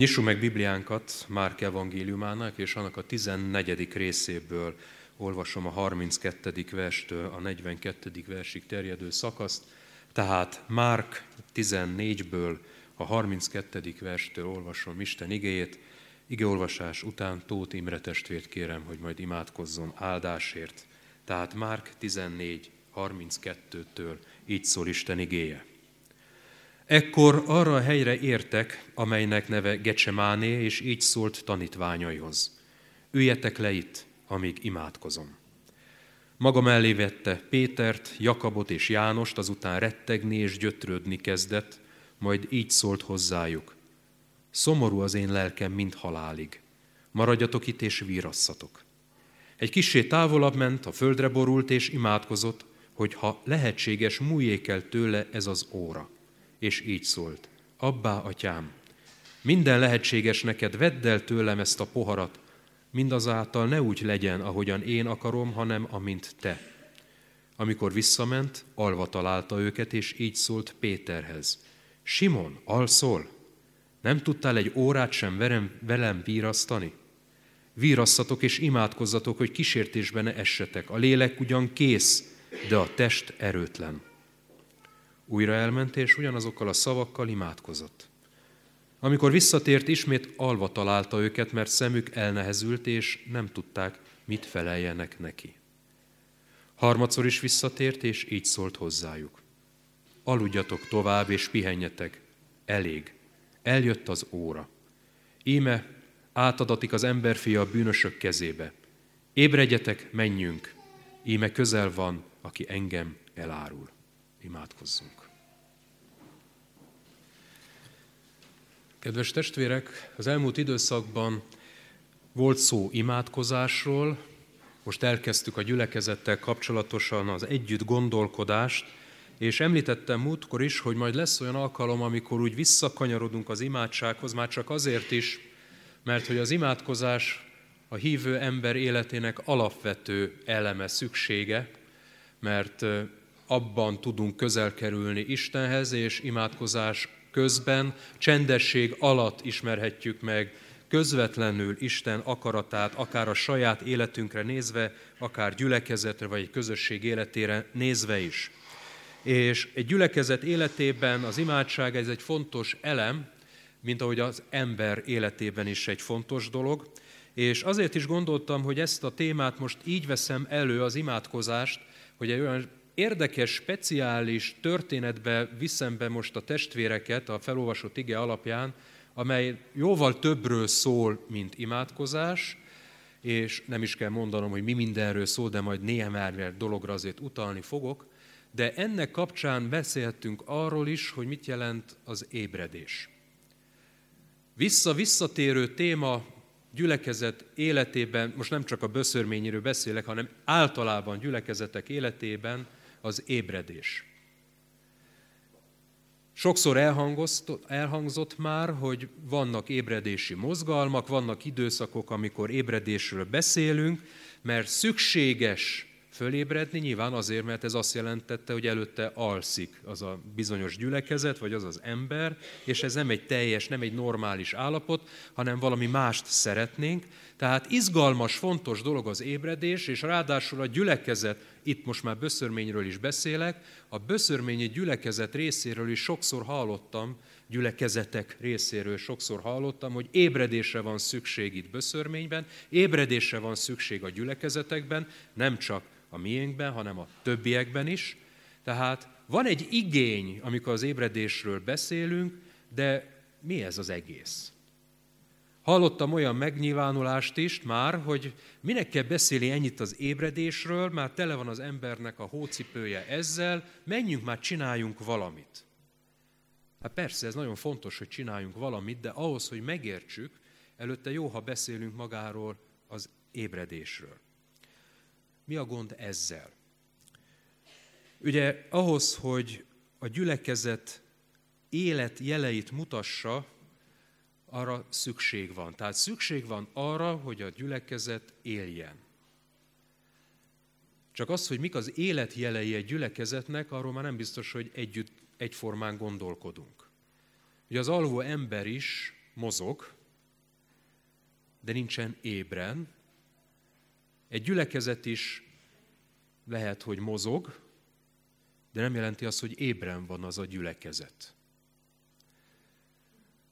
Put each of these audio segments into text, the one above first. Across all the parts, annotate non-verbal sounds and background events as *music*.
Nyissuk meg Bibliánkat Márk evangéliumának, és annak a 14. részéből olvasom a 32. verstől a 42. versig terjedő szakaszt. Tehát Márk 14-ből a 32. verstől olvasom Isten igéjét. Igeolvasás után Tóth Imre testvért kérem, hogy majd imádkozzon áldásért. Tehát Márk 14, 32-től így szól Isten igéje. Ekkor arra a helyre értek, amelynek neve Gecsemáné, és így szólt tanítványaihoz. Üljetek le itt, amíg imádkozom. Maga mellé vette Pétert, Jakabot és Jánost, azután rettegni és gyötrődni kezdett, majd így szólt hozzájuk. Szomorú az én lelkem, mint halálig. Maradjatok itt és vírasszatok. Egy kissé távolabb ment, a földre borult és imádkozott, hogy ha lehetséges, múljék el tőle ez az óra és így szólt. Abbá, atyám, minden lehetséges neked, vedd el tőlem ezt a poharat, mindazáltal ne úgy legyen, ahogyan én akarom, hanem amint te. Amikor visszament, alva találta őket, és így szólt Péterhez. Simon, alszol? Nem tudtál egy órát sem velem, velem vírasztani? Vírasszatok és imádkozzatok, hogy kísértésben ne essetek. A lélek ugyan kész, de a test erőtlen. Újra elment, és ugyanazokkal a szavakkal imádkozott. Amikor visszatért, ismét alva találta őket, mert szemük elnehezült, és nem tudták, mit feleljenek neki. Harmadszor is visszatért, és így szólt hozzájuk. Aludjatok tovább, és pihenjetek. Elég. Eljött az óra. Íme átadatik az emberfia a bűnösök kezébe. Ébredjetek, menjünk. Íme közel van, aki engem elárul. Imádkozzunk. Kedves testvérek, az elmúlt időszakban volt szó imádkozásról, most elkezdtük a gyülekezettel kapcsolatosan az együtt gondolkodást, és említettem múltkor is, hogy majd lesz olyan alkalom, amikor úgy visszakanyarodunk az imádsághoz, már csak azért is, mert hogy az imádkozás a hívő ember életének alapvető eleme, szüksége, mert abban tudunk közel kerülni Istenhez, és imádkozás közben, csendesség alatt ismerhetjük meg közvetlenül Isten akaratát, akár a saját életünkre nézve, akár gyülekezetre vagy egy közösség életére nézve is. És egy gyülekezet életében az imádság ez egy fontos elem, mint ahogy az ember életében is egy fontos dolog. És azért is gondoltam, hogy ezt a témát most így veszem elő, az imádkozást, hogy egy olyan érdekes, speciális történetbe viszem be most a testvéreket a felolvasott ige alapján, amely jóval többről szól, mint imádkozás, és nem is kell mondanom, hogy mi mindenről szól, de majd néhány dologra azért utalni fogok, de ennek kapcsán beszéltünk arról is, hogy mit jelent az ébredés. Vissza-visszatérő téma gyülekezet életében, most nem csak a böszörményéről beszélek, hanem általában gyülekezetek életében az ébredés. Sokszor elhangzott már, hogy vannak ébredési mozgalmak, vannak időszakok, amikor ébredésről beszélünk, mert szükséges fölébredni, nyilván azért, mert ez azt jelentette, hogy előtte alszik az a bizonyos gyülekezet, vagy az az ember, és ez nem egy teljes, nem egy normális állapot, hanem valami mást szeretnénk. Tehát izgalmas, fontos dolog az ébredés, és ráadásul a gyülekezet, itt most már böszörményről is beszélek, a böszörményi gyülekezet részéről is sokszor hallottam, gyülekezetek részéről sokszor hallottam, hogy ébredésre van szükség itt böszörményben, ébredésre van szükség a gyülekezetekben, nem csak a miénkben, hanem a többiekben is. Tehát van egy igény, amikor az ébredésről beszélünk, de mi ez az egész? Hallottam olyan megnyilvánulást is már, hogy minek kell beszélni ennyit az ébredésről, már tele van az embernek a hócipője ezzel, menjünk már, csináljunk valamit. Hát persze, ez nagyon fontos, hogy csináljunk valamit, de ahhoz, hogy megértsük, előtte jó, ha beszélünk magáról az ébredésről. Mi a gond ezzel? Ugye ahhoz, hogy a gyülekezet élet jeleit mutassa, arra szükség van. Tehát szükség van arra, hogy a gyülekezet éljen. Csak az, hogy mik az életjelei egy gyülekezetnek, arról már nem biztos, hogy együtt, egyformán gondolkodunk. Ugye az alvó ember is mozog, de nincsen ébren. Egy gyülekezet is lehet, hogy mozog, de nem jelenti azt, hogy ébren van az a gyülekezet.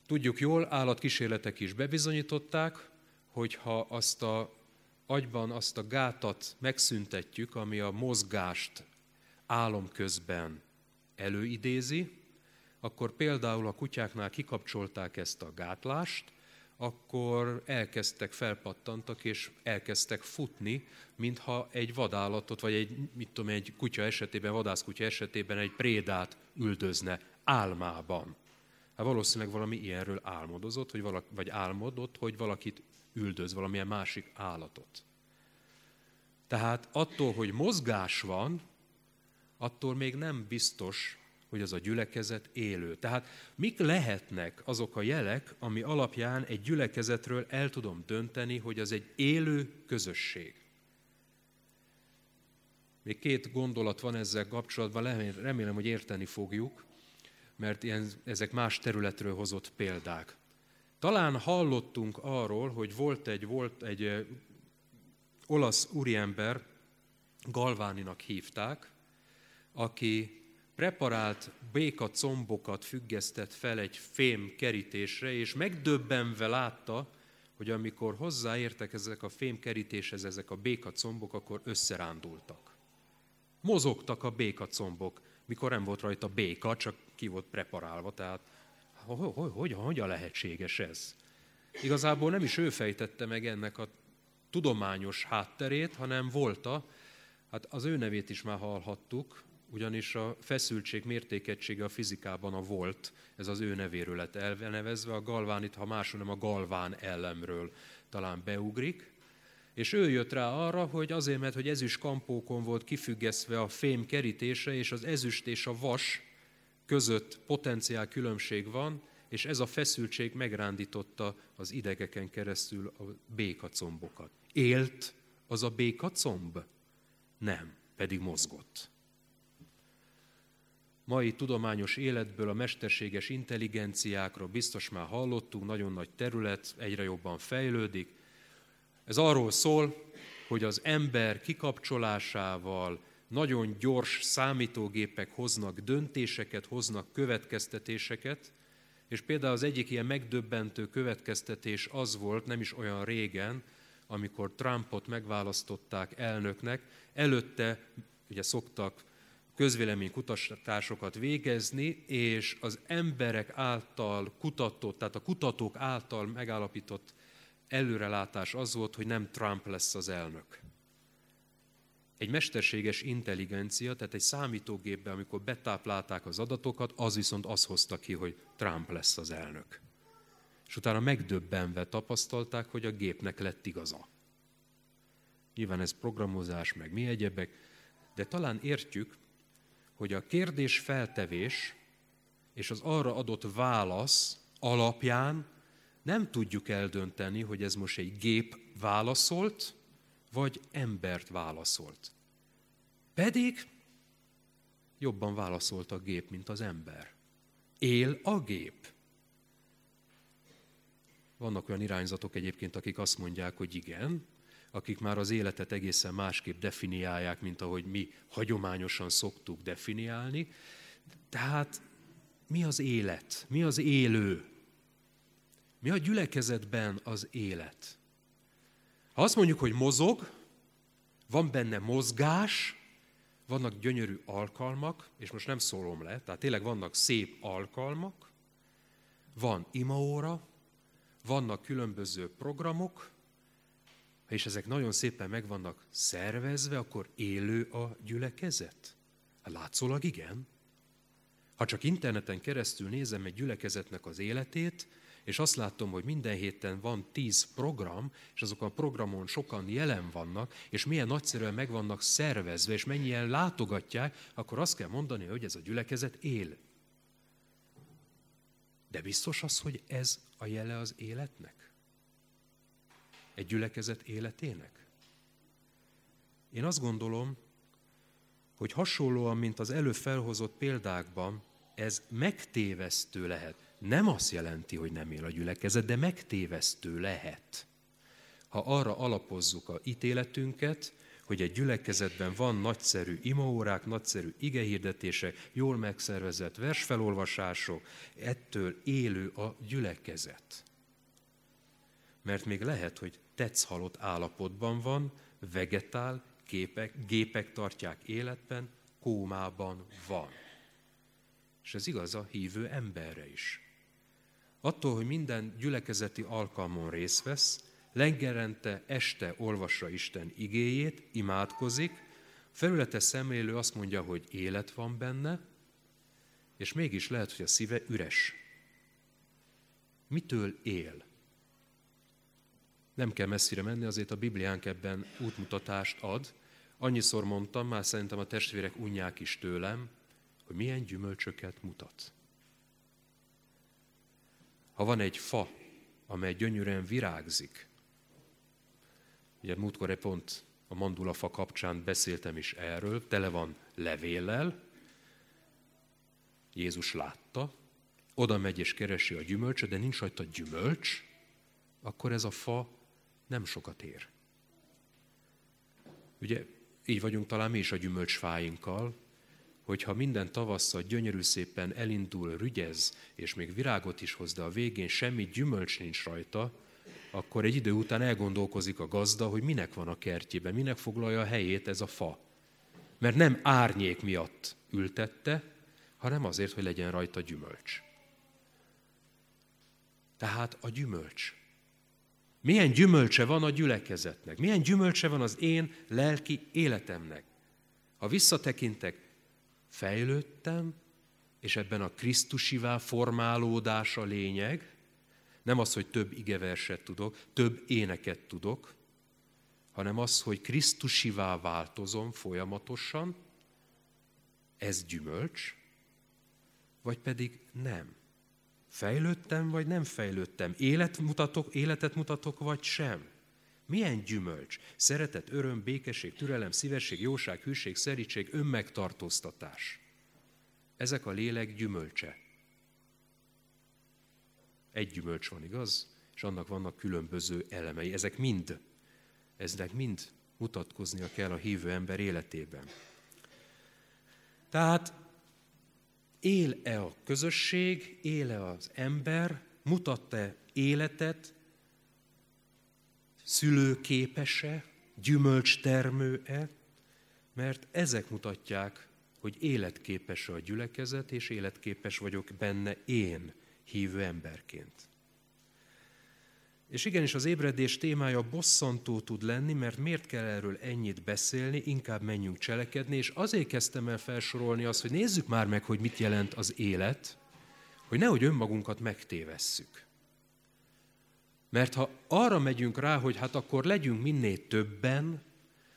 Tudjuk jól, állatkísérletek is bebizonyították, hogy ha azt a agyban azt a gátat megszüntetjük, ami a mozgást álom közben előidézi, akkor például a kutyáknál kikapcsolták ezt a gátlást, akkor elkezdtek, felpattantak, és elkezdtek futni, mintha egy vadállatot, vagy egy, mit tudom, egy kutya esetében, vadászkutya esetében egy prédát üldözne álmában. Hát valószínűleg valami ilyenről álmodozott, vagy, valaki, vagy álmodott, hogy valakit üldöz, valamilyen másik állatot. Tehát attól, hogy mozgás van, attól még nem biztos, hogy az a gyülekezet élő. Tehát mik lehetnek azok a jelek, ami alapján egy gyülekezetről el tudom dönteni, hogy az egy élő közösség. Még két gondolat van ezzel kapcsolatban, remélem, hogy érteni fogjuk, mert ilyen, ezek más területről hozott példák. Talán hallottunk arról, hogy volt egy, volt egy olasz úriember, Galváninak hívták, aki preparált béka combokat függesztett fel egy fém kerítésre, és megdöbbenve látta, hogy amikor hozzáértek ezek a fém kerítéshez, ezek a béka combok, akkor összerándultak. Mozogtak a béka combok, mikor nem volt rajta béka, csak ki volt preparálva, tehát hogy, hogy, hogy, lehetséges ez? Igazából nem is ő fejtette meg ennek a tudományos hátterét, hanem volta, hát az ő nevét is már hallhattuk, ugyanis a feszültség mértékegysége a fizikában a volt, ez az ő nevéről lett elnevezve, a galván itt, ha máshol nem a galván ellemről talán beugrik, és ő jött rá arra, hogy azért, mert hogy ezüst kampókon volt kifüggesztve a fém kerítése, és az ezüst és a vas között potenciál különbség van, és ez a feszültség megrándította az idegeken keresztül a békacombokat. Élt az a békacomb? Nem, pedig mozgott. Mai tudományos életből a mesterséges intelligenciákról biztos már hallottunk, nagyon nagy terület, egyre jobban fejlődik. Ez arról szól, hogy az ember kikapcsolásával nagyon gyors számítógépek hoznak döntéseket, hoznak következtetéseket, és például az egyik ilyen megdöbbentő következtetés az volt, nem is olyan régen, amikor Trumpot megválasztották elnöknek, előtte ugye szoktak közvéleménykutatásokat végezni, és az emberek által kutatott, tehát a kutatók által megállapított előrelátás az volt, hogy nem Trump lesz az elnök. Egy mesterséges intelligencia, tehát egy számítógépben, amikor betáplálták az adatokat, az viszont azt hozta ki, hogy Trump lesz az elnök. És utána megdöbbenve tapasztalták, hogy a gépnek lett igaza. Nyilván ez programozás, meg mi egyebek, de talán értjük, hogy a kérdés feltevés és az arra adott válasz alapján nem tudjuk eldönteni, hogy ez most egy gép válaszolt, vagy embert válaszolt. Pedig jobban válaszolt a gép, mint az ember. Él a gép. Vannak olyan irányzatok egyébként, akik azt mondják, hogy igen, akik már az életet egészen másképp definiálják, mint ahogy mi hagyományosan szoktuk definiálni. Tehát mi az élet? Mi az élő? Mi a gyülekezetben az élet? Ha azt mondjuk, hogy mozog, van benne mozgás, vannak gyönyörű alkalmak, és most nem szólom le, tehát tényleg vannak szép alkalmak, van imaóra, vannak különböző programok, és ezek nagyon szépen meg vannak szervezve, akkor élő a gyülekezet? Hát látszólag igen. Ha csak interneten keresztül nézem egy gyülekezetnek az életét, és azt látom, hogy minden héten van tíz program, és azok a programon sokan jelen vannak, és milyen nagyszerűen meg vannak szervezve, és mennyien látogatják, akkor azt kell mondani, hogy ez a gyülekezet él. De biztos az, hogy ez a jele az életnek? Egy gyülekezet életének? Én azt gondolom, hogy hasonlóan, mint az előfelhozott példákban, ez megtévesztő lehet. nem azt jelenti, hogy nem él a gyülekezet, de megtévesztő lehet. Ha arra alapozzuk a ítéletünket, hogy egy gyülekezetben van nagyszerű imaórák, nagyszerű igehirdetések, jól megszervezett versfelolvasások, ettől élő a gyülekezet. Mert még lehet, hogy tetsz halott állapotban van, vegetál, képek, gépek tartják életben, kómában van. És ez igaz a hívő emberre is. Attól, hogy minden gyülekezeti alkalmon részt vesz, Lengerente este olvassa Isten igéjét, imádkozik, felülete szemlélő azt mondja, hogy élet van benne, és mégis lehet, hogy a szíve üres. Mitől él? Nem kell messzire menni, azért a Bibliánk ebben útmutatást ad. Annyiszor mondtam, már szerintem a testvérek unják is tőlem, hogy milyen gyümölcsöket mutat. Ha van egy fa, amely gyönyörűen virágzik, Ugye múltkor egy pont a mandulafa kapcsán beszéltem is erről, tele van levéllel, Jézus látta, oda megy és keresi a gyümölcsöt, de nincs rajta gyümölcs, akkor ez a fa nem sokat ér. Ugye így vagyunk talán mi is a gyümölcsfáinkkal, hogyha minden tavasszal gyönyörű szépen elindul, rügyez, és még virágot is hoz, de a végén semmi gyümölcs nincs rajta, akkor egy idő után elgondolkozik a gazda, hogy minek van a kertjében, minek foglalja a helyét ez a fa. Mert nem árnyék miatt ültette, hanem azért, hogy legyen rajta gyümölcs. Tehát a gyümölcs. Milyen gyümölcse van a gyülekezetnek? Milyen gyümölcse van az én lelki életemnek? Ha visszatekintek, fejlődtem, és ebben a Krisztusivá formálódás a lényeg, nem az, hogy több igeverset tudok, több éneket tudok, hanem az, hogy Krisztusivá változom folyamatosan, ez gyümölcs, vagy pedig nem. Fejlődtem, vagy nem fejlődtem? Élet mutatok, életet mutatok, vagy sem? Milyen gyümölcs? Szeretet, öröm, békesség, türelem, szívesség, jóság, hűség, szerítség, önmegtartóztatás. Ezek a lélek gyümölcse. Egy gyümölcs van, igaz? És annak vannak különböző elemei. Ezek mind, ezek mind mutatkoznia kell a hívő ember életében. Tehát él-e a közösség, él-e az ember, mutat-e életet, szülőképese, gyümölcstermő-e, mert ezek mutatják, hogy életképes a gyülekezet, és életképes vagyok benne én, hívő emberként. És igenis az ébredés témája bosszantó tud lenni, mert miért kell erről ennyit beszélni, inkább menjünk cselekedni, és azért kezdtem el felsorolni azt, hogy nézzük már meg, hogy mit jelent az élet, hogy nehogy önmagunkat megtévesszük. Mert ha arra megyünk rá, hogy hát akkor legyünk minél többen,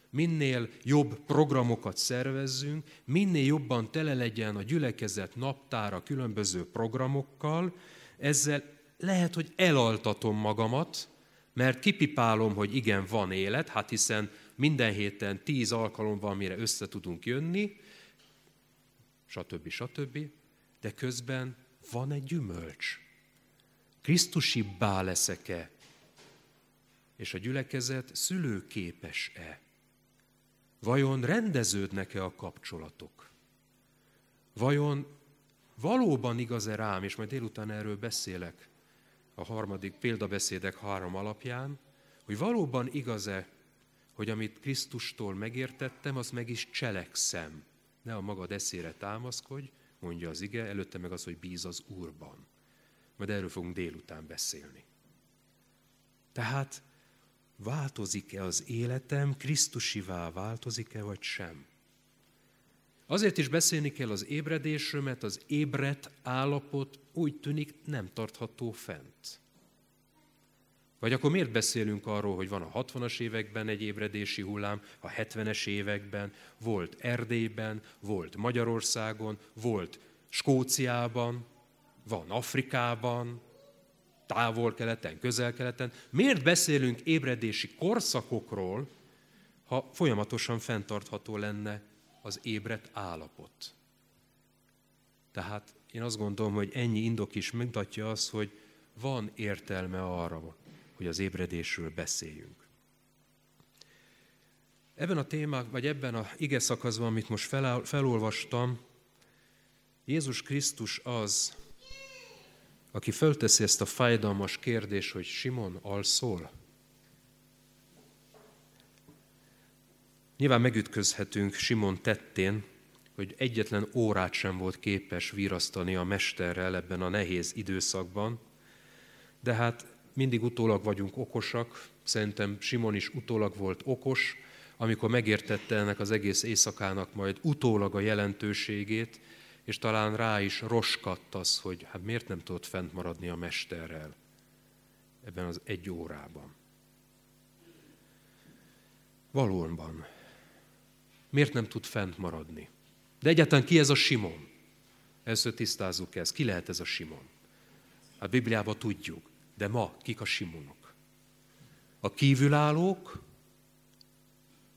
minél jobb programokat szervezzünk, minél jobban tele legyen a gyülekezet naptára különböző programokkal, ezzel lehet, hogy elaltatom magamat, mert kipipálom, hogy igen, van élet, hát hiszen minden héten tíz alkalom van, mire össze tudunk jönni, stb. stb. De közben van egy gyümölcs. Krisztusibbá leszek-e? És a gyülekezet szülőképes-e? Vajon rendeződnek-e a kapcsolatok? Vajon valóban igaz-e rám, és majd délután erről beszélek a harmadik példabeszédek három alapján, hogy valóban igaz-e, hogy amit Krisztustól megértettem, azt meg is cselekszem. Ne a magad eszére támaszkodj, mondja az ige, előtte meg az, hogy bíz az Úrban. Majd erről fogunk délután beszélni. Tehát változik-e az életem, Krisztusivá változik-e, vagy sem? Azért is beszélni kell az ébredésről, mert az ébredt állapot úgy tűnik nem tartható fent. Vagy akkor miért beszélünk arról, hogy van a 60-as években egy ébredési hullám, a 70-es években, volt Erdélyben, volt Magyarországon, volt Skóciában, van Afrikában, távol-keleten, közel-keleten. Miért beszélünk ébredési korszakokról, ha folyamatosan fenntartható lenne az ébredt állapot? Tehát én azt gondolom, hogy ennyi indok is mutatja azt, hogy van értelme arra, hogy az ébredésről beszéljünk. Ebben a témák, vagy ebben a ige szakaszban, amit most fel, felolvastam, Jézus Krisztus az, aki fölteszi ezt a fájdalmas kérdést, hogy Simon alszol? Nyilván megütközhetünk Simon tettén, hogy egyetlen órát sem volt képes virasztani a mesterrel ebben a nehéz időszakban, de hát mindig utólag vagyunk okosak, szerintem Simon is utólag volt okos, amikor megértette ennek az egész éjszakának majd utólag a jelentőségét, és talán rá is roskadt az, hogy hát miért nem tudott fent maradni a mesterrel ebben az egy órában. Valóban. Miért nem tud fent maradni? De egyáltalán ki ez a Simon? Először tisztázzuk ezt. Ki lehet ez a Simon? A Bibliában tudjuk, de ma kik a Simonok? A kívülállók,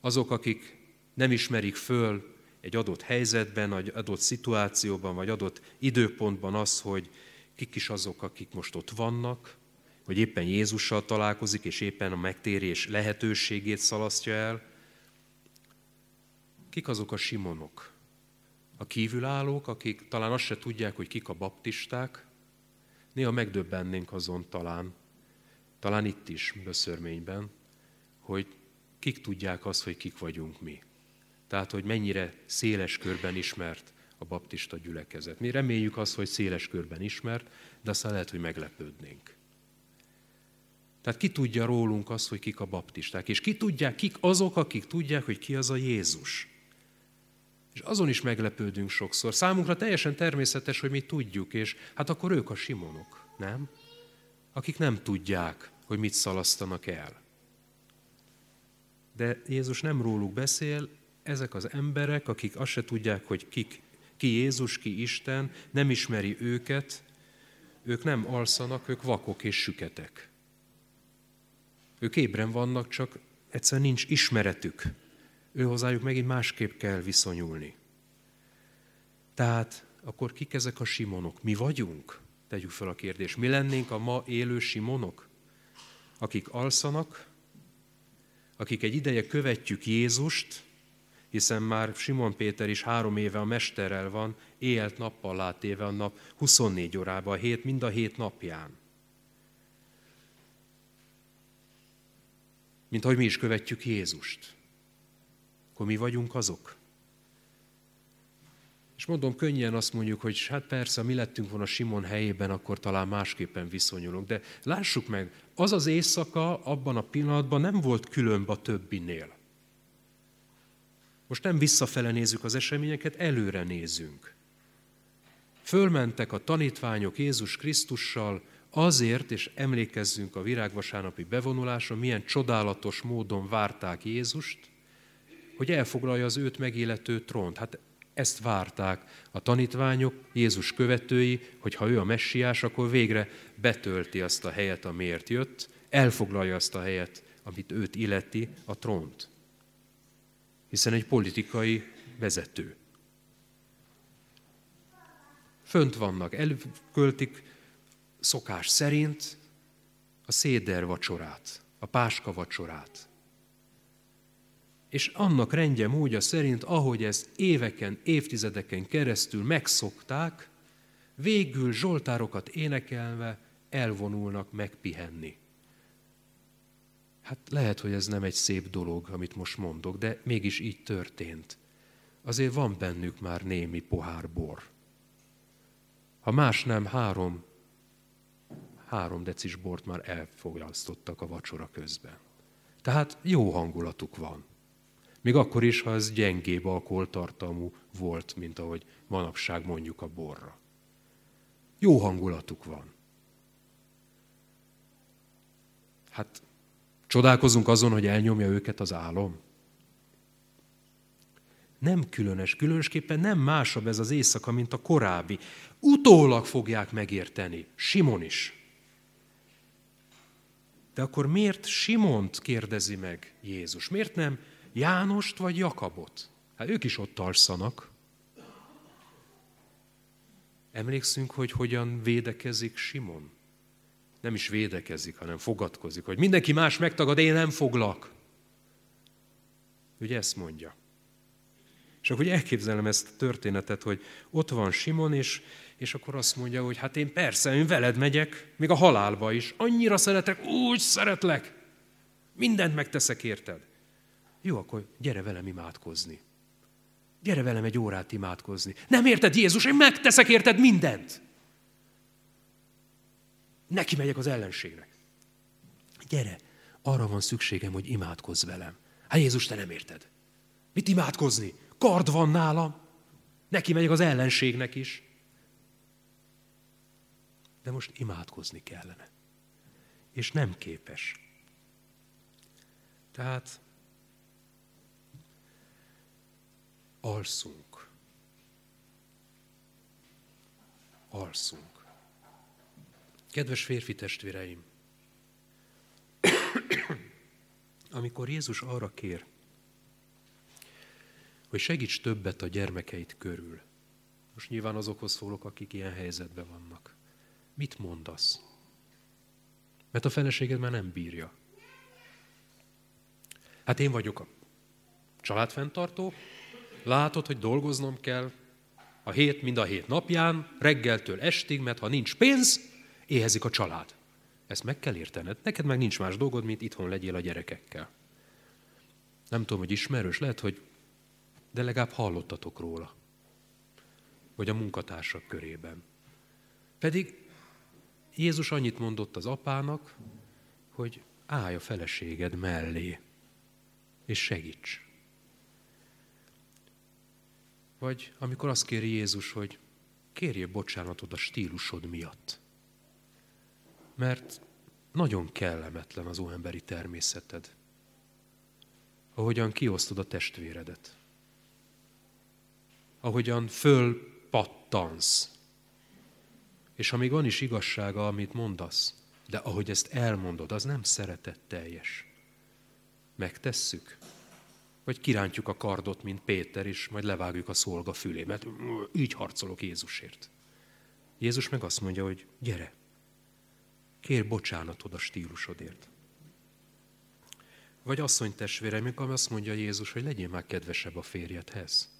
azok, akik nem ismerik föl egy adott helyzetben, egy adott szituációban, vagy adott időpontban az, hogy kik is azok, akik most ott vannak, hogy éppen Jézussal találkozik, és éppen a megtérés lehetőségét szalasztja el. Kik azok a simonok? A kívülállók, akik talán azt se tudják, hogy kik a baptisták, néha megdöbbennénk azon talán, talán itt is, Böszörményben, hogy kik tudják azt, hogy kik vagyunk mi. Tehát, hogy mennyire széles körben ismert a baptista gyülekezet. Mi reméljük azt, hogy széles körben ismert, de aztán lehet, hogy meglepődnénk. Tehát ki tudja rólunk azt, hogy kik a baptisták, és ki tudják, kik azok, akik tudják, hogy ki az a Jézus. És azon is meglepődünk sokszor. Számunkra teljesen természetes, hogy mi tudjuk, és hát akkor ők a simonok, nem? Akik nem tudják, hogy mit szalasztanak el. De Jézus nem róluk beszél, ezek az emberek, akik azt se tudják, hogy kik, ki Jézus, ki Isten, nem ismeri őket, ők nem alszanak, ők vakok és süketek. Ők ébren vannak, csak egyszer nincs ismeretük. Ő megint másképp kell viszonyulni. Tehát akkor kik ezek a simonok? Mi vagyunk? Tegyük fel a kérdést. Mi lennénk a ma élő simonok? Akik alszanak, akik egy ideje követjük Jézust, hiszen már Simon Péter is három éve a mesterrel van, éjelt nappal látéve a nap 24 órában, a hét, mind a hét napján. Mint ahogy mi is követjük Jézust. Akkor mi vagyunk azok? És mondom, könnyen azt mondjuk, hogy hát persze, mi lettünk volna Simon helyében, akkor talán másképpen viszonyulunk. De lássuk meg, az az éjszaka abban a pillanatban nem volt különb a többinél. Most nem visszafele nézzük az eseményeket, előre nézünk. Fölmentek a tanítványok Jézus Krisztussal azért, és emlékezzünk a virágvasárnapi bevonulásra, milyen csodálatos módon várták Jézust, hogy elfoglalja az őt megélető trónt. Hát ezt várták a tanítványok, Jézus követői, hogy ha ő a messiás, akkor végre betölti azt a helyet, amiért jött, elfoglalja azt a helyet, amit őt illeti, a trónt hiszen egy politikai vezető. Fönt vannak, elköltik szokás szerint a széder vacsorát, a páska vacsorát. És annak rendje módja szerint, ahogy ezt éveken, évtizedeken keresztül megszokták, végül zsoltárokat énekelve elvonulnak megpihenni. Hát lehet, hogy ez nem egy szép dolog, amit most mondok, de mégis így történt. Azért van bennük már némi pohár bor. Ha más nem, három, három decis bort már elfogyasztottak a vacsora közben. Tehát jó hangulatuk van. Még akkor is, ha ez gyengébb alkoholtartalmú volt, mint ahogy manapság mondjuk a borra. Jó hangulatuk van. Hát Csodálkozunk azon, hogy elnyomja őket az álom. Nem különös, különösképpen nem másabb ez az éjszaka, mint a korábbi. Utólag fogják megérteni, Simon is. De akkor miért Simont kérdezi meg Jézus? Miért nem Jánost vagy Jakabot? Hát ők is ott alszanak. Emlékszünk, hogy hogyan védekezik Simon? Nem is védekezik, hanem fogadkozik, hogy mindenki más megtagad, én nem foglak. Ugye ezt mondja. És akkor elképzelem ezt a történetet, hogy ott van Simon, és, és akkor azt mondja, hogy hát én persze, én veled megyek, még a halálba is. Annyira szeretek, úgy szeretlek. Mindent megteszek érted. Jó, akkor gyere velem imádkozni. Gyere velem egy órát imádkozni. Nem érted, Jézus, én megteszek érted mindent. Neki megyek az ellenségnek. Gyere, arra van szükségem, hogy imádkozz velem. Hát Jézus, te nem érted. Mit imádkozni? Kard van nálam. Neki megyek az ellenségnek is. De most imádkozni kellene. És nem képes. Tehát alszunk. Alszunk. Kedves férfi testvéreim, *clears throat* amikor Jézus arra kér, hogy segíts többet a gyermekeit körül, most nyilván azokhoz szólok, akik ilyen helyzetben vannak. Mit mondasz? Mert a feleséged már nem bírja. Hát én vagyok a családfenntartó, látod, hogy dolgoznom kell a hét, mind a hét napján, reggeltől estig, mert ha nincs pénz, éhezik a család. Ezt meg kell értened. Neked meg nincs más dolgod, mint itthon legyél a gyerekekkel. Nem tudom, hogy ismerős, lehet, hogy de legalább hallottatok róla. Vagy a munkatársak körében. Pedig Jézus annyit mondott az apának, hogy állj a feleséged mellé, és segíts. Vagy amikor azt kéri Jézus, hogy kérjél bocsánatot a stílusod miatt. Mert nagyon kellemetlen az óemberi természeted. Ahogyan kiosztod a testvéredet. Ahogyan fölpattansz. És amíg van is igazsága, amit mondasz, de ahogy ezt elmondod, az nem szeretetteljes. Megtesszük? Vagy kirántjuk a kardot, mint Péter, és majd levágjuk a szolga fülé, így harcolok Jézusért. Jézus meg azt mondja, hogy gyere, kér bocsánatod a stílusodért. Vagy asszony testvére, amikor azt mondja Jézus, hogy legyél már kedvesebb a férjedhez.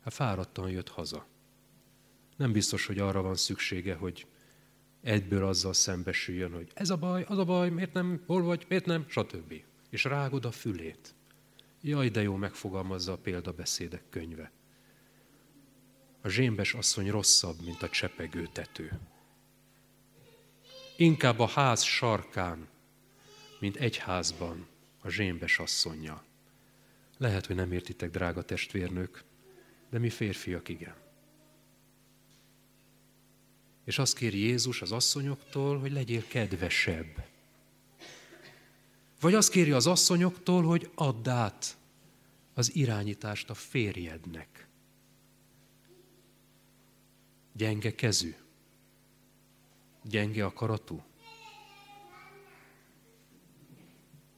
Hát fáradtan jött haza. Nem biztos, hogy arra van szüksége, hogy egyből azzal szembesüljön, hogy ez a baj, az a baj, miért nem, hol vagy, miért nem, stb és rágod a fülét. Jaj, de jó megfogalmazza a példabeszédek könyve. A zsémbes asszony rosszabb, mint a csepegő tető. Inkább a ház sarkán, mint egy házban a zsémbes asszonya. Lehet, hogy nem értitek, drága testvérnők, de mi férfiak igen. És azt kéri Jézus az asszonyoktól, hogy legyél kedvesebb. Vagy azt kéri az asszonyoktól, hogy add át az irányítást a férjednek. Gyenge kezű, gyenge akaratú.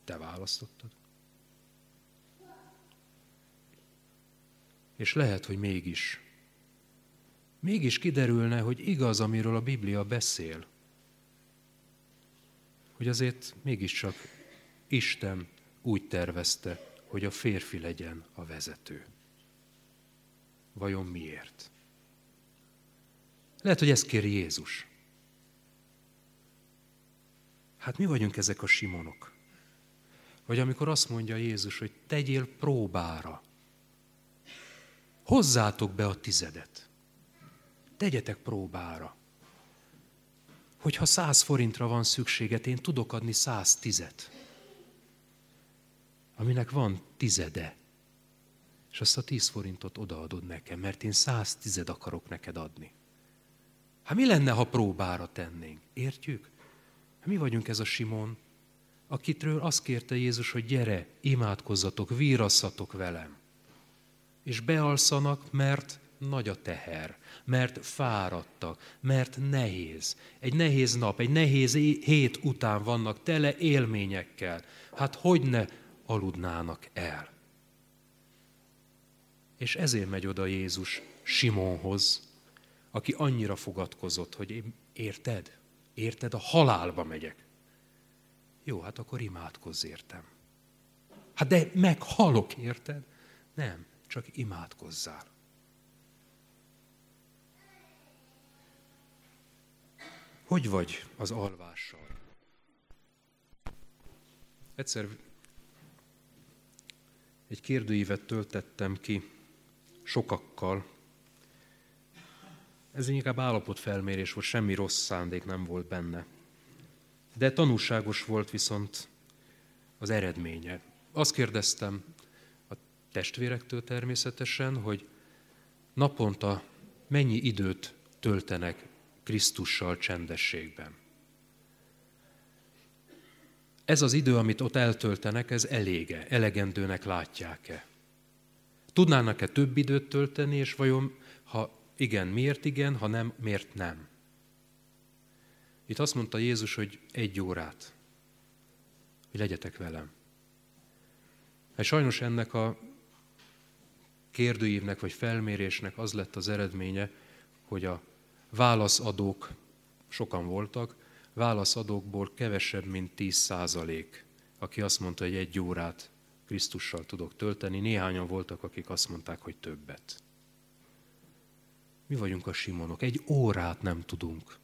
Te választottad. És lehet, hogy mégis, mégis kiderülne, hogy igaz, amiről a Biblia beszél, hogy azért mégiscsak Isten úgy tervezte, hogy a férfi legyen a vezető. Vajon miért? Lehet, hogy ezt kéri Jézus. Hát mi vagyunk ezek a simonok? Vagy amikor azt mondja Jézus, hogy tegyél próbára. Hozzátok be a tizedet. Tegyetek próbára. Hogyha száz forintra van szükséget, én tudok adni száz tizet aminek van tizede, és azt a tíz forintot odaadod nekem, mert én száz tized akarok neked adni. Hát mi lenne, ha próbára tennénk? Értjük? Hát mi vagyunk ez a Simon, akitről azt kérte Jézus, hogy gyere, imádkozzatok, vírasszatok velem. És bealszanak, mert nagy a teher, mert fáradtak, mert nehéz. Egy nehéz nap, egy nehéz hét után vannak tele élményekkel. Hát hogy ne aludnának el. És ezért megy oda Jézus Simonhoz, aki annyira fogadkozott, hogy érted? Érted? A halálba megyek. Jó, hát akkor imádkozz értem. Hát de meghalok, érted? Nem, csak imádkozzál. Hogy vagy az alvással? Egyszer egy kérdőívet töltettem ki sokakkal. Ez inkább állapotfelmérés volt, semmi rossz szándék nem volt benne. De tanulságos volt viszont az eredménye. Azt kérdeztem a testvérektől természetesen, hogy naponta mennyi időt töltenek Krisztussal csendességben. Ez az idő, amit ott eltöltenek, ez elége, elegendőnek látják-e? Tudnának-e több időt tölteni, és vajon, ha igen, miért igen, ha nem, miért nem? Itt azt mondta Jézus, hogy egy órát, hogy legyetek velem. Hát sajnos ennek a kérdőívnek vagy felmérésnek az lett az eredménye, hogy a válaszadók, sokan voltak, válaszadókból kevesebb, mint 10 százalék, aki azt mondta, hogy egy órát Krisztussal tudok tölteni. Néhányan voltak, akik azt mondták, hogy többet. Mi vagyunk a Simonok. Egy órát nem tudunk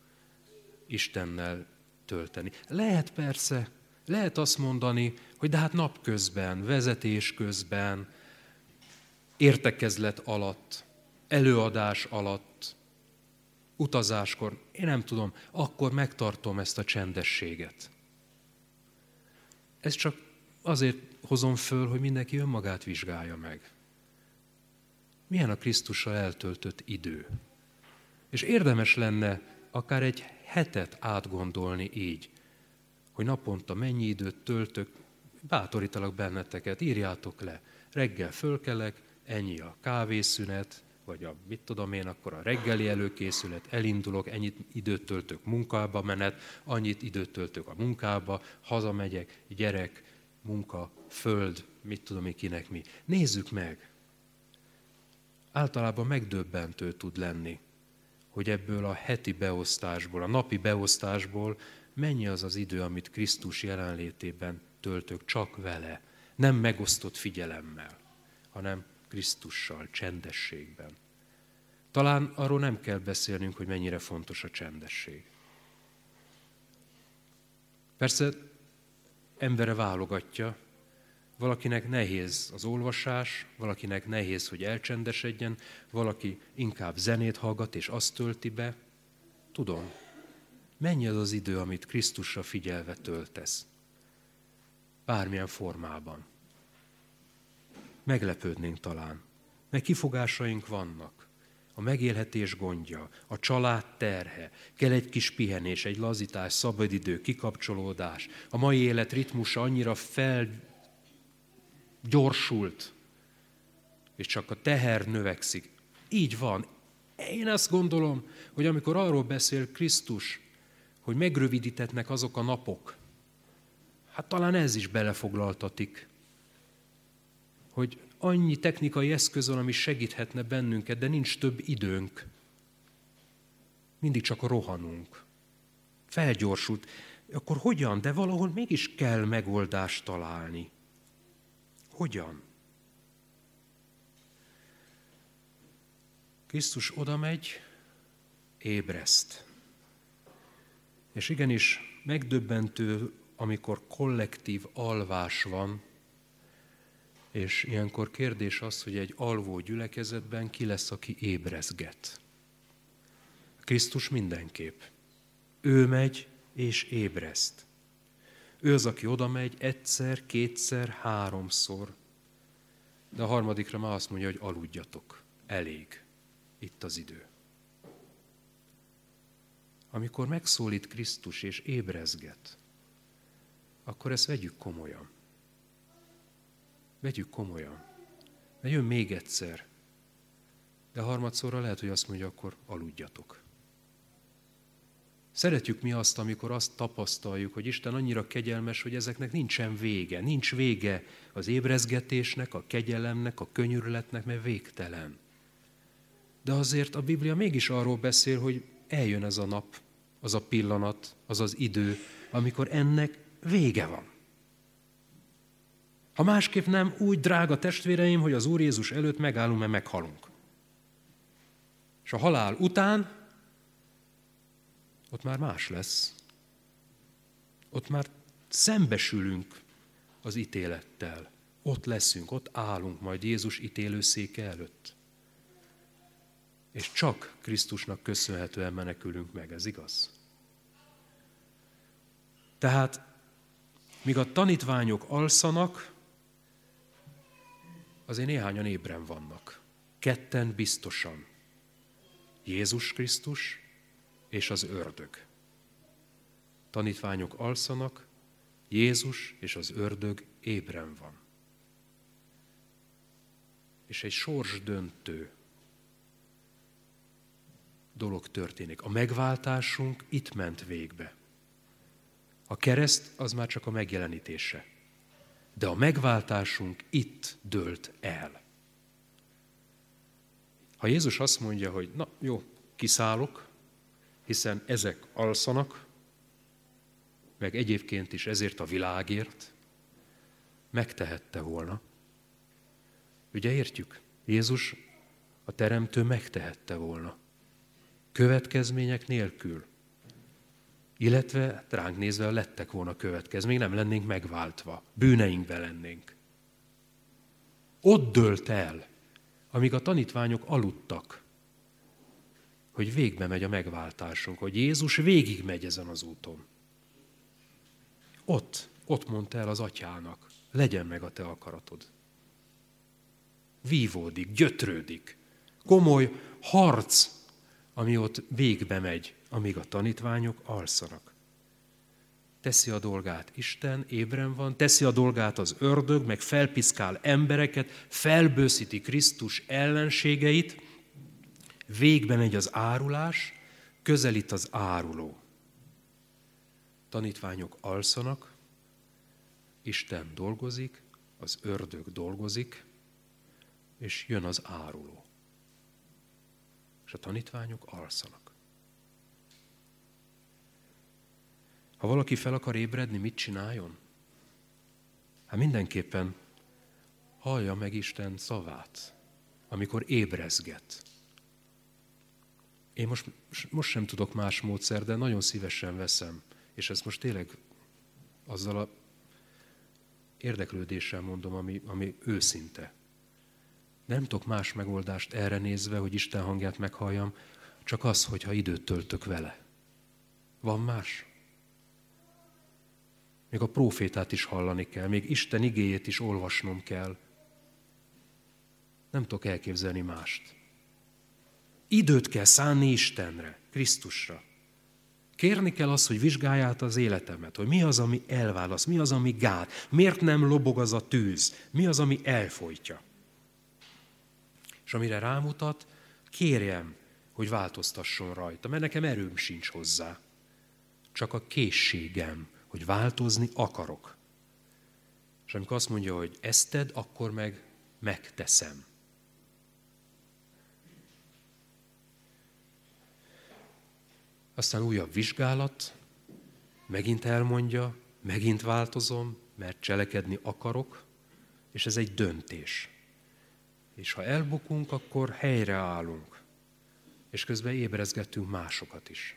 Istennel tölteni. Lehet persze, lehet azt mondani, hogy de hát napközben, vezetés közben, értekezlet alatt, előadás alatt, utazáskor, én nem tudom, akkor megtartom ezt a csendességet. Ez csak azért hozom föl, hogy mindenki önmagát vizsgálja meg. Milyen a Krisztussal eltöltött idő? És érdemes lenne akár egy hetet átgondolni így, hogy naponta mennyi időt töltök, bátorítalak benneteket, írjátok le. Reggel fölkelek, ennyi a kávészünet, vagy a mit tudom én, akkor a reggeli előkészület, elindulok, ennyit időt töltök munkába menet, annyit időt töltök a munkába, hazamegyek, gyerek, munka, föld, mit tudom én kinek mi. Nézzük meg! Általában megdöbbentő tud lenni, hogy ebből a heti beosztásból, a napi beosztásból mennyi az az idő, amit Krisztus jelenlétében töltök csak vele, nem megosztott figyelemmel, hanem Krisztussal, csendességben. Talán arról nem kell beszélnünk, hogy mennyire fontos a csendesség. Persze embere válogatja, valakinek nehéz az olvasás, valakinek nehéz, hogy elcsendesedjen, valaki inkább zenét hallgat és azt tölti be. Tudom, mennyi az az idő, amit Krisztusra figyelve töltesz. Bármilyen formában meglepődnénk talán. Mert kifogásaink vannak. A megélhetés gondja, a család terhe, kell egy kis pihenés, egy lazítás, szabadidő, kikapcsolódás. A mai élet ritmusa annyira felgyorsult, és csak a teher növekszik. Így van. Én azt gondolom, hogy amikor arról beszél Krisztus, hogy megrövidítetnek azok a napok, hát talán ez is belefoglaltatik hogy annyi technikai eszköz van, ami segíthetne bennünket, de nincs több időnk. Mindig csak rohanunk. Felgyorsult. Akkor hogyan? De valahol mégis kell megoldást találni. Hogyan? Krisztus oda megy, ébreszt. És igenis megdöbbentő, amikor kollektív alvás van, és ilyenkor kérdés az, hogy egy alvó gyülekezetben ki lesz, aki ébrezget. Krisztus mindenképp. Ő megy és ébreszt. Ő az, aki oda megy egyszer, kétszer, háromszor. De a harmadikra már azt mondja, hogy aludjatok. Elég. Itt az idő. Amikor megszólít Krisztus és ébrezget, akkor ezt vegyük komolyan. Vegyük komolyan. Mert jön még egyszer. De harmadszorra lehet, hogy azt mondja, akkor aludjatok. Szeretjük mi azt, amikor azt tapasztaljuk, hogy Isten annyira kegyelmes, hogy ezeknek nincsen vége. Nincs vége az ébrezgetésnek, a kegyelemnek, a könyörületnek, mert végtelen. de azért a Biblia mégis arról beszél, hogy eljön ez a nap, az a pillanat, az az idő, amikor ennek vége van. Ha másképp nem, úgy drága testvéreim, hogy az Úr Jézus előtt megállunk, mert meghalunk. És a halál után ott már más lesz. Ott már szembesülünk az ítélettel. Ott leszünk, ott állunk majd Jézus ítélőszéke előtt. És csak Krisztusnak köszönhetően menekülünk meg, ez igaz? Tehát, míg a tanítványok alszanak, azért néhányan ébren vannak. Ketten biztosan. Jézus Krisztus és az ördög. Tanítványok alszanak, Jézus és az ördög ébren van. És egy sors döntő dolog történik. A megváltásunk itt ment végbe. A kereszt az már csak a megjelenítése. De a megváltásunk itt dőlt el. Ha Jézus azt mondja, hogy na jó, kiszállok, hiszen ezek alszanak, meg egyébként is ezért a világért, megtehette volna. Ugye értjük? Jézus, a Teremtő megtehette volna. Következmények nélkül. Illetve ránk nézve lettek volna következmény, nem lennénk megváltva, bűneinkbe lennénk. Ott dölt el, amíg a tanítványok aludtak, hogy végbe megy a megváltásunk, hogy Jézus végig megy ezen az úton. Ott, ott mondta el az atyának, legyen meg a te akaratod. Vívódik, gyötrődik. Komoly harc, ami ott végbe megy, amíg a tanítványok alszanak. Teszi a dolgát Isten, ébren van, teszi a dolgát az ördög, meg felpiszkál embereket, felbőszíti Krisztus ellenségeit, végbe megy az árulás, közelít az áruló. Tanítványok alszanak, Isten dolgozik, az ördög dolgozik, és jön az áruló. És a tanítványok alszanak. Ha valaki fel akar ébredni, mit csináljon? Hát mindenképpen hallja meg Isten szavát, amikor ébrezget. Én most, most sem tudok más módszer, de nagyon szívesen veszem. És ezt most tényleg azzal a érdeklődéssel mondom, ami, ami őszinte. Nem tudok más megoldást erre nézve, hogy Isten hangját meghalljam, csak az, hogyha időt töltök vele. Van más? Még a profétát is hallani kell, még Isten igéjét is olvasnom kell. Nem tudok elképzelni mást. Időt kell szánni Istenre, Krisztusra. Kérni kell azt, hogy vizsgálj át az életemet, hogy mi az, ami elválasz, mi az, ami gát, miért nem lobog az a tűz, mi az, ami elfolytja. És amire rámutat, kérjem, hogy változtasson rajta, mert nekem erőm sincs hozzá. Csak a készségem, hogy változni akarok. És amikor azt mondja, hogy ezt tedd, akkor meg megteszem. Aztán újabb vizsgálat, megint elmondja, megint változom, mert cselekedni akarok, és ez egy döntés. És ha elbukunk, akkor helyreállunk, és közben ébrezgetünk másokat is.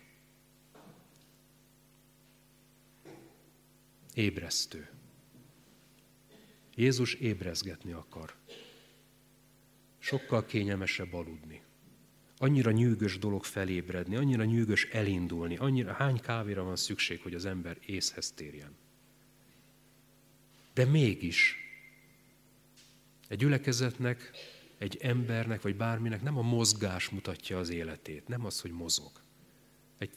Ébresztő. Jézus ébrezgetni akar. Sokkal kényelmesebb aludni annyira nyűgös dolog felébredni, annyira nyűgös elindulni, annyira hány kávéra van szükség, hogy az ember észhez térjen. De mégis egy gyülekezetnek, egy embernek, vagy bárminek nem a mozgás mutatja az életét, nem az, hogy mozog. Egy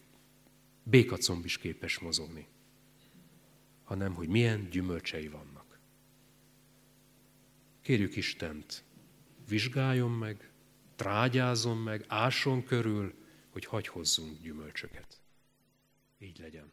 békacomb is képes mozogni, hanem hogy milyen gyümölcsei vannak. Kérjük Istent, vizsgáljon meg, trágyázom meg, ásson körül, hogy hagy hozzunk gyümölcsöket. Így legyen.